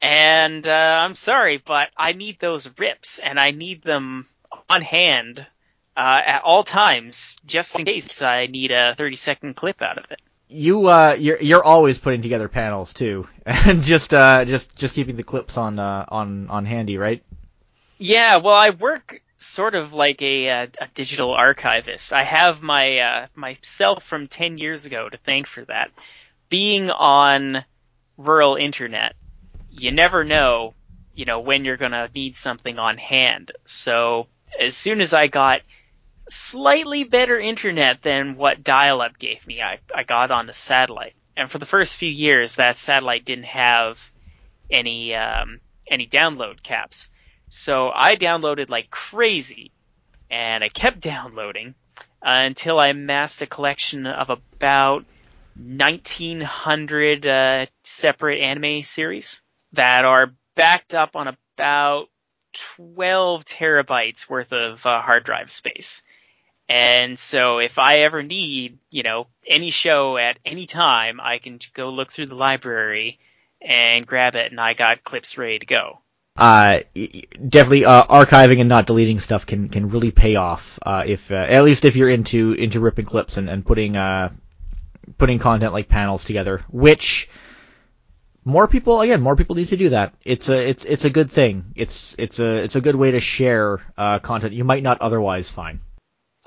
And uh, I'm sorry, but I need those rips, and I need them on hand uh, at all times, just in case I need a 30 second clip out of it you uh you're you're always putting together panels too. And just uh just just keeping the clips on uh on on handy right? Yeah well i work sort of like a, a, a digital archivist. I have my uh myself from 10 years ago to thank for that. Being on rural internet you never know you know when you're going to need something on hand. So as soon as i got slightly better internet than what dial-up gave me. I, I got on a satellite, and for the first few years, that satellite didn't have any um, any download caps. So I downloaded like crazy, and I kept downloading until I amassed a collection of about 1900 uh, separate anime series that are backed up on about 12 terabytes worth of uh, hard drive space. And so if I ever need, you know, any show at any time, I can go look through the library and grab it and I got clips ready to go. Uh, definitely, uh, archiving and not deleting stuff can, can really pay off, uh, if, uh, at least if you're into, into ripping clips and, and putting, uh, putting content like panels together, which, more people again more people need to do that. It's a it's it's a good thing. It's it's a it's a good way to share uh, content you might not otherwise find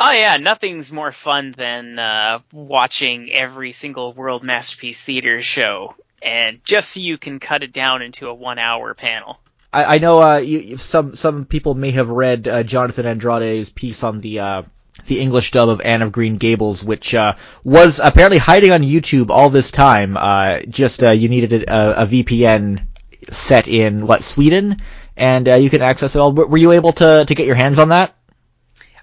Oh yeah, nothing's more fun than uh, watching every single World Masterpiece Theater show, and just so you can cut it down into a one-hour panel. I, I know uh, you, some some people may have read uh, Jonathan Andrade's piece on the uh, the English dub of Anne of Green Gables, which uh, was apparently hiding on YouTube all this time. Uh, just uh, you needed a, a, VPN set in what Sweden, and uh, you can access it all. Were you able to to get your hands on that?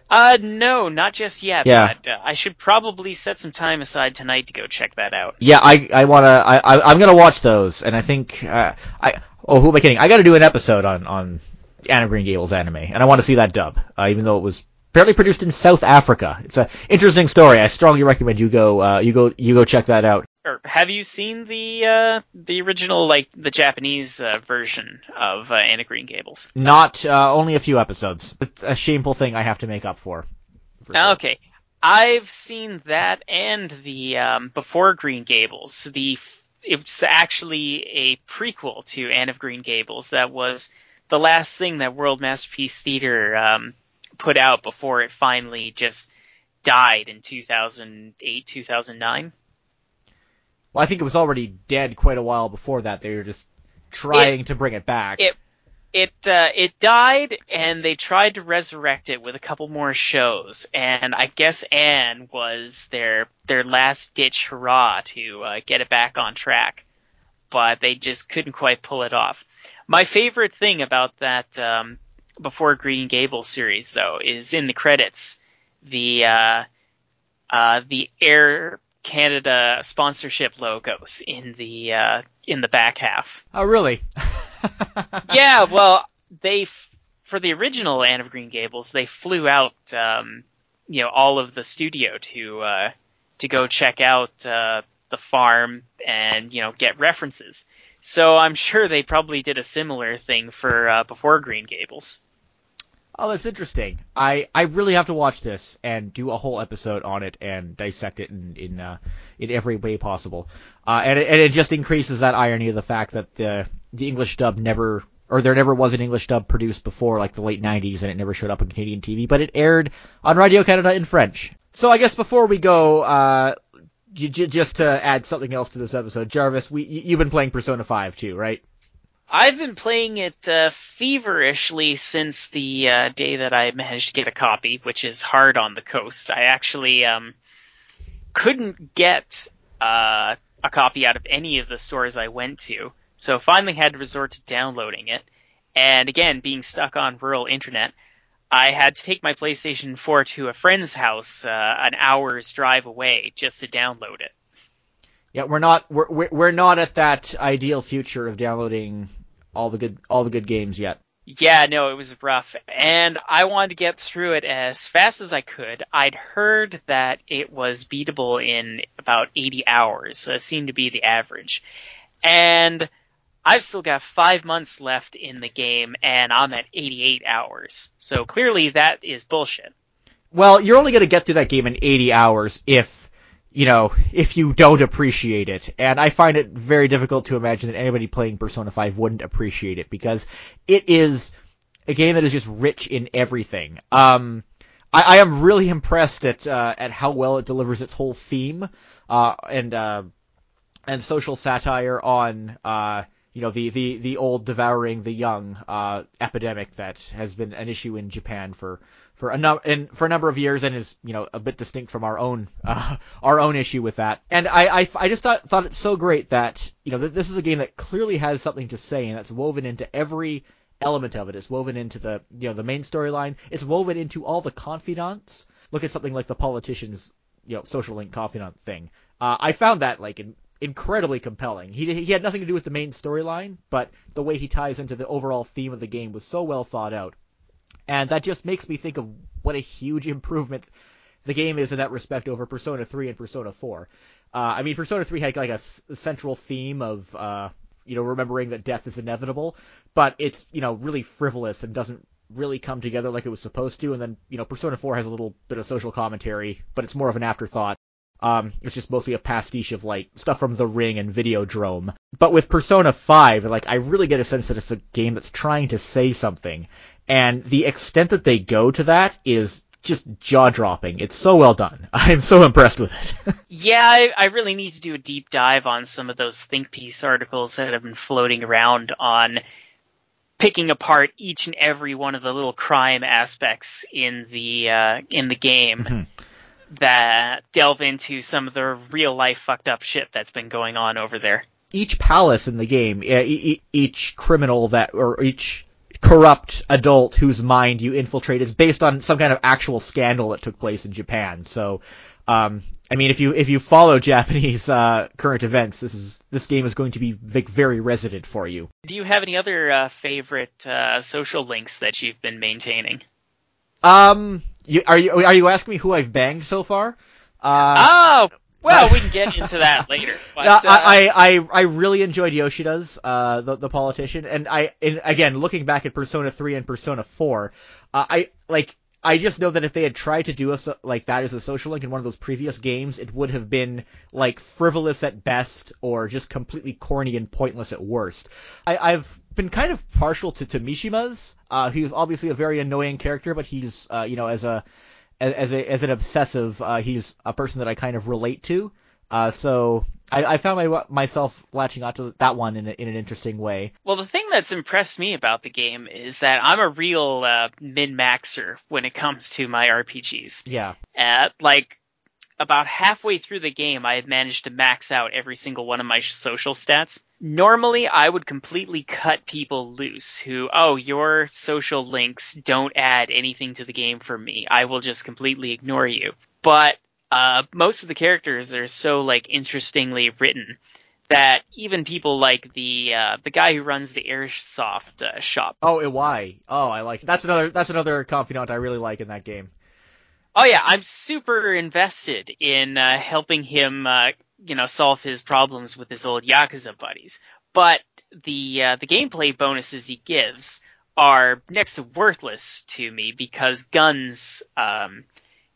Uh, no, not just yet. Yeah. But, uh, I should probably set some time aside tonight to go check that out. Yeah, I I wanna I, I am gonna watch those, and I think uh I oh who am I kidding? I got to do an episode on on Anna Green Gables anime, and I want to see that dub, uh, even though it was apparently produced in South Africa. It's a interesting story. I strongly recommend you go uh you go you go check that out or have you seen the uh, the original like the Japanese uh, version of uh, Anne of Green Gables? Not uh, only a few episodes. It's a shameful thing I have to make up for. for sure. Okay, I've seen that and the um, before Green Gables. The it's actually a prequel to Anne of Green Gables. That was the last thing that World Masterpiece Theater um, put out before it finally just died in 2008 2009. Well, I think it was already dead quite a while before that. They were just trying it, to bring it back. It it uh, it died, and they tried to resurrect it with a couple more shows. And I guess Anne was their their last ditch hurrah to uh, get it back on track, but they just couldn't quite pull it off. My favorite thing about that um, before Green Gables series, though, is in the credits the uh, uh, the air Canada sponsorship logos in the uh, in the back half. Oh, really? yeah. Well, they for the original Anne of Green Gables, they flew out, um, you know, all of the studio to uh, to go check out uh, the farm and you know get references. So I'm sure they probably did a similar thing for uh, before Green Gables. Oh, that's interesting. I, I really have to watch this and do a whole episode on it and dissect it in in uh, in every way possible. Uh, and it, and it just increases that irony of the fact that the the English dub never or there never was an English dub produced before like the late 90s and it never showed up on Canadian TV, but it aired on Radio Canada in French. So I guess before we go, uh, just to add something else to this episode, Jarvis, we you've been playing Persona 5 too, right? I've been playing it uh, feverishly since the uh, day that I managed to get a copy, which is hard on the coast. I actually um, couldn't get uh, a copy out of any of the stores I went to, so finally had to resort to downloading it. And again, being stuck on rural internet, I had to take my PlayStation 4 to a friend's house uh, an hour's drive away just to download it. Yeah, we're not we're we're not at that ideal future of downloading all the good all the good games yet. Yeah, no, it was rough, and I wanted to get through it as fast as I could. I'd heard that it was beatable in about 80 hours, so it seemed to be the average. And I've still got five months left in the game, and I'm at 88 hours. So clearly that is bullshit. Well, you're only going to get through that game in 80 hours if you know, if you don't appreciate it. And I find it very difficult to imagine that anybody playing Persona 5 wouldn't appreciate it because it is a game that is just rich in everything. Um, I, I am really impressed at uh, at how well it delivers its whole theme uh, and uh, and social satire on uh, you know the, the, the old devouring the young uh, epidemic that has been an issue in Japan for for a num- and for a number of years and is you know a bit distinct from our own uh, our own issue with that. And I, I I just thought thought it's so great that you know this is a game that clearly has something to say and that's woven into every element of it. It's woven into the you know the main storyline. It's woven into all the confidants. Look at something like the politician's you know social link confidant thing. Uh, I found that like in, incredibly compelling. He he had nothing to do with the main storyline, but the way he ties into the overall theme of the game was so well thought out. And that just makes me think of what a huge improvement the game is in that respect over Persona 3 and Persona 4. Uh, I mean, Persona 3 had like a, a central theme of, uh, you know, remembering that death is inevitable, but it's, you know, really frivolous and doesn't really come together like it was supposed to. And then, you know, Persona 4 has a little bit of social commentary, but it's more of an afterthought. Um, it's just mostly a pastiche of like stuff from The Ring and Videodrome. But with Persona 5, like I really get a sense that it's a game that's trying to say something, and the extent that they go to that is just jaw dropping. It's so well done. I'm so impressed with it. yeah, I, I, really need to do a deep dive on some of those think piece articles that have been floating around on picking apart each and every one of the little crime aspects in the uh, in the game. Mm-hmm that delve into some of the real life fucked up shit that's been going on over there. Each palace in the game, each criminal that, or each corrupt adult whose mind you infiltrate is based on some kind of actual scandal that took place in Japan. So, um, I mean, if you if you follow Japanese uh, current events, this is this game is going to be like very resident for you. Do you have any other uh, favorite uh, social links that you've been maintaining? Um, you, are you are you asking me who I've banged so far? Uh, oh, well, we can get into that later. But, uh, I, I I really enjoyed Yoshida's uh the, the politician, and I and again looking back at Persona 3 and Persona 4, uh, I like I just know that if they had tried to do a like that as a social link in one of those previous games, it would have been like frivolous at best or just completely corny and pointless at worst. I, I've been kind of partial to, to Mishima's. Uh, he's obviously a very annoying character, but he's, uh, you know, as a, as a, as an obsessive, uh, he's a person that I kind of relate to. Uh, so I, I found my, myself latching onto that one in, a, in an interesting way. Well, the thing that's impressed me about the game is that I'm a real uh, min maxer when it comes to my RPGs. Yeah. Uh, like about halfway through the game, I had managed to max out every single one of my social stats. Normally, I would completely cut people loose who, oh, your social links don't add anything to the game for me. I will just completely ignore you. But uh, most of the characters are so like interestingly written that even people like the uh, the guy who runs the airsoft uh, shop. Oh, Iwai. Oh, I like. It. That's another that's another confidant I really like in that game. Oh yeah, I'm super invested in uh, helping him, uh, you know, solve his problems with his old yakuza buddies. But the uh, the gameplay bonuses he gives are next to worthless to me because guns, um,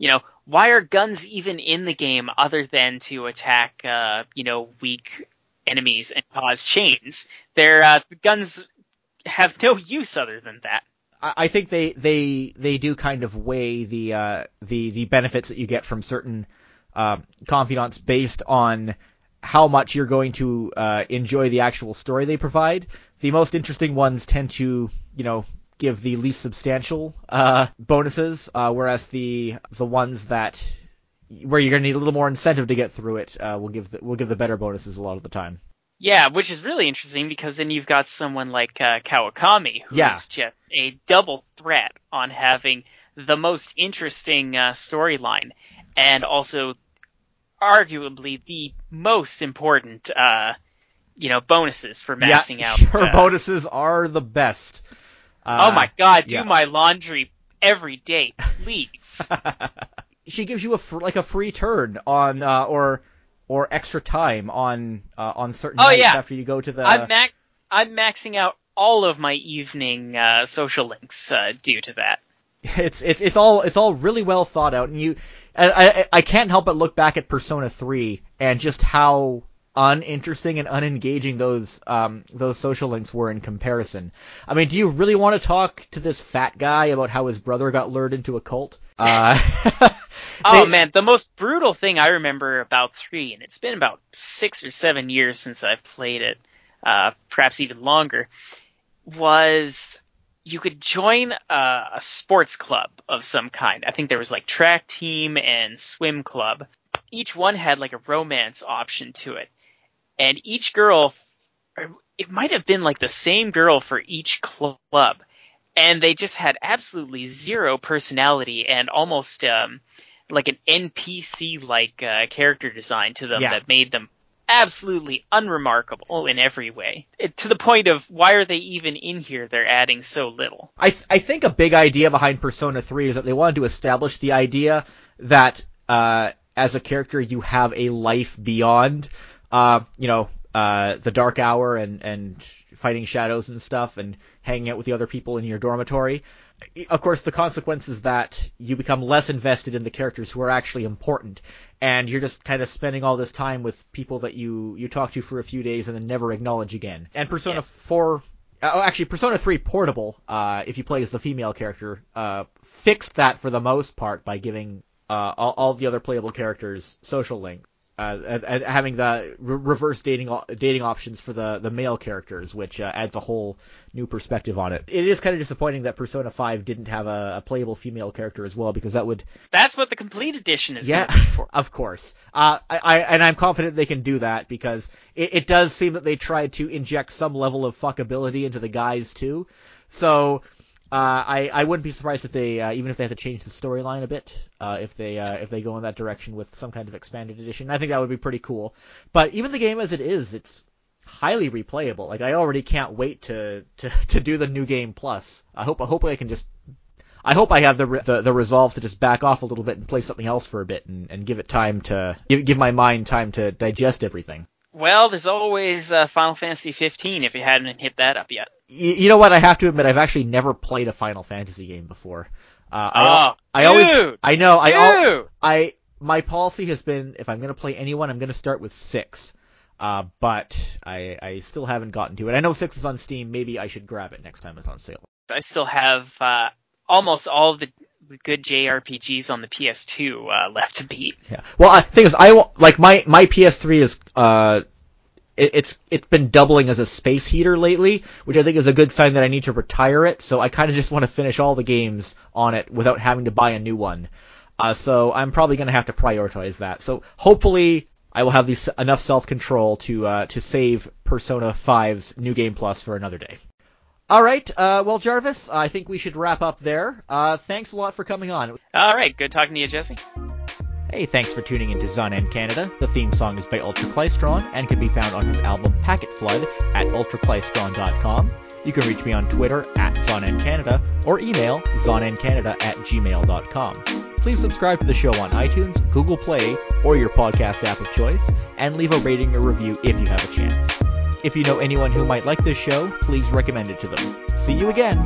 you know, why are guns even in the game other than to attack, uh, you know, weak enemies and cause chains? Their uh, guns have no use other than that. I think they they they do kind of weigh the uh, the the benefits that you get from certain uh, confidants based on how much you're going to uh, enjoy the actual story they provide. The most interesting ones tend to, you know, give the least substantial uh, bonuses, uh, whereas the the ones that where you're going to need a little more incentive to get through it uh, will give the, will give the better bonuses a lot of the time. Yeah, which is really interesting because then you've got someone like uh, Kawakami who's Yeah. just a double threat on having the most interesting uh, storyline and also arguably the most important, uh, you know, bonuses for maxing yeah, out. Her uh, bonuses are the best. Uh, oh my god, do yeah. my laundry every day, please. she gives you a fr- like a free turn on uh, or or extra time on uh, on certain Oh, nights yeah. after you go to the. I'm max I'm maxing out all of my evening uh, social links uh, due to that. It's it's it's all it's all really well thought out, and you, I, I I can't help but look back at Persona 3 and just how uninteresting and unengaging those um those social links were in comparison. I mean, do you really want to talk to this fat guy about how his brother got lured into a cult? Uh, Oh they- man, the most brutal thing I remember about three, and it's been about six or seven years since I've played it, uh, perhaps even longer, was you could join a, a sports club of some kind. I think there was like track team and swim club. Each one had like a romance option to it, and each girl, it might have been like the same girl for each club, and they just had absolutely zero personality and almost um, like an NPC like uh, character design to them Yeah. that made them absolutely unremarkable in every way. It, to the point of why are they even in here? They're adding so little. I th- I think a big idea behind Persona 3 is that they wanted to establish the idea that uh, as a character you have a life beyond uh, you know uh, the dark hour and and fighting shadows and stuff and hanging out with the other people in your dormitory. Of course, the consequence is that you become less invested in the characters who are actually important, and you're just kind of spending all this time with people that you you talk to for a few days and then never acknowledge again. And Persona Yeah. 4 Oh, actually, Persona 3 Portable, uh, if you play as the female character, uh, fixed that for the most part by giving uh, all, all the other playable characters social links. Uh, having the re- reverse dating o- dating options for the, the male characters, which uh, adds a whole new perspective on it. It is kind of disappointing that Persona 5 didn't have a, a playable female character as well, because that would That's what the complete edition is yeah, going to be for. of course. Uh, I, I and I'm confident they can do that because it, it does seem that they tried to inject some level of fuckability into the guys too. So uh, I I wouldn't be surprised if they uh, even if they have to change the storyline a bit, uh, if they uh, if they go in that direction with some kind of expanded edition. I think that would be pretty cool. But even the game as it is, it's highly replayable. Like I already can't wait to to, to do the new game plus. I hope I hope I can just I hope I have the, re- the the resolve to just back off a little bit and play something else for a bit and, and give it time to give, give my mind time to digest everything. Well, there's always uh, Final Fantasy 15 if you hadn't hit that up yet. You know what? I have to admit I've actually never played a Final Fantasy game before. Uh, I, Oh, I always dude, I know I al- I my policy has been if I'm gonna play anyone I'm gonna start with six. Uh, but I I still haven't gotten to it. I know six is on Steam. Maybe I should grab it next time it's on sale. I still have uh, almost all the the good JRPGs on the PS2 uh, left to beat. Yeah. Well, I thing is, I like my my PS3 is uh, it, it's it's been doubling as a space heater lately, which I think is a good sign that I need to retire it. So I kind of just want to finish all the games on it without having to buy a new one. Uh, so I'm probably gonna have to prioritize that. So hopefully I will have these enough self control to uh, to save Persona 5's New Game Plus for another day. All right. Uh, well, Jarvis, I think we should wrap up there. Uh, thanks a lot for coming on. All right, good talking to you, Jesse. Hey, thanks for tuning into Zon and Canada. The theme song is by Ultra Clystron and can be found on his album Packet Flood at ultraclystron.com. You can reach me on Twitter at ZonNCanada or email zonandcanada at gmail.com. Please subscribe to the show on iTunes, Google Play, or your podcast app of choice, and leave a rating or review if you have a chance. If you know anyone who might like this show, please recommend it to them. See you again!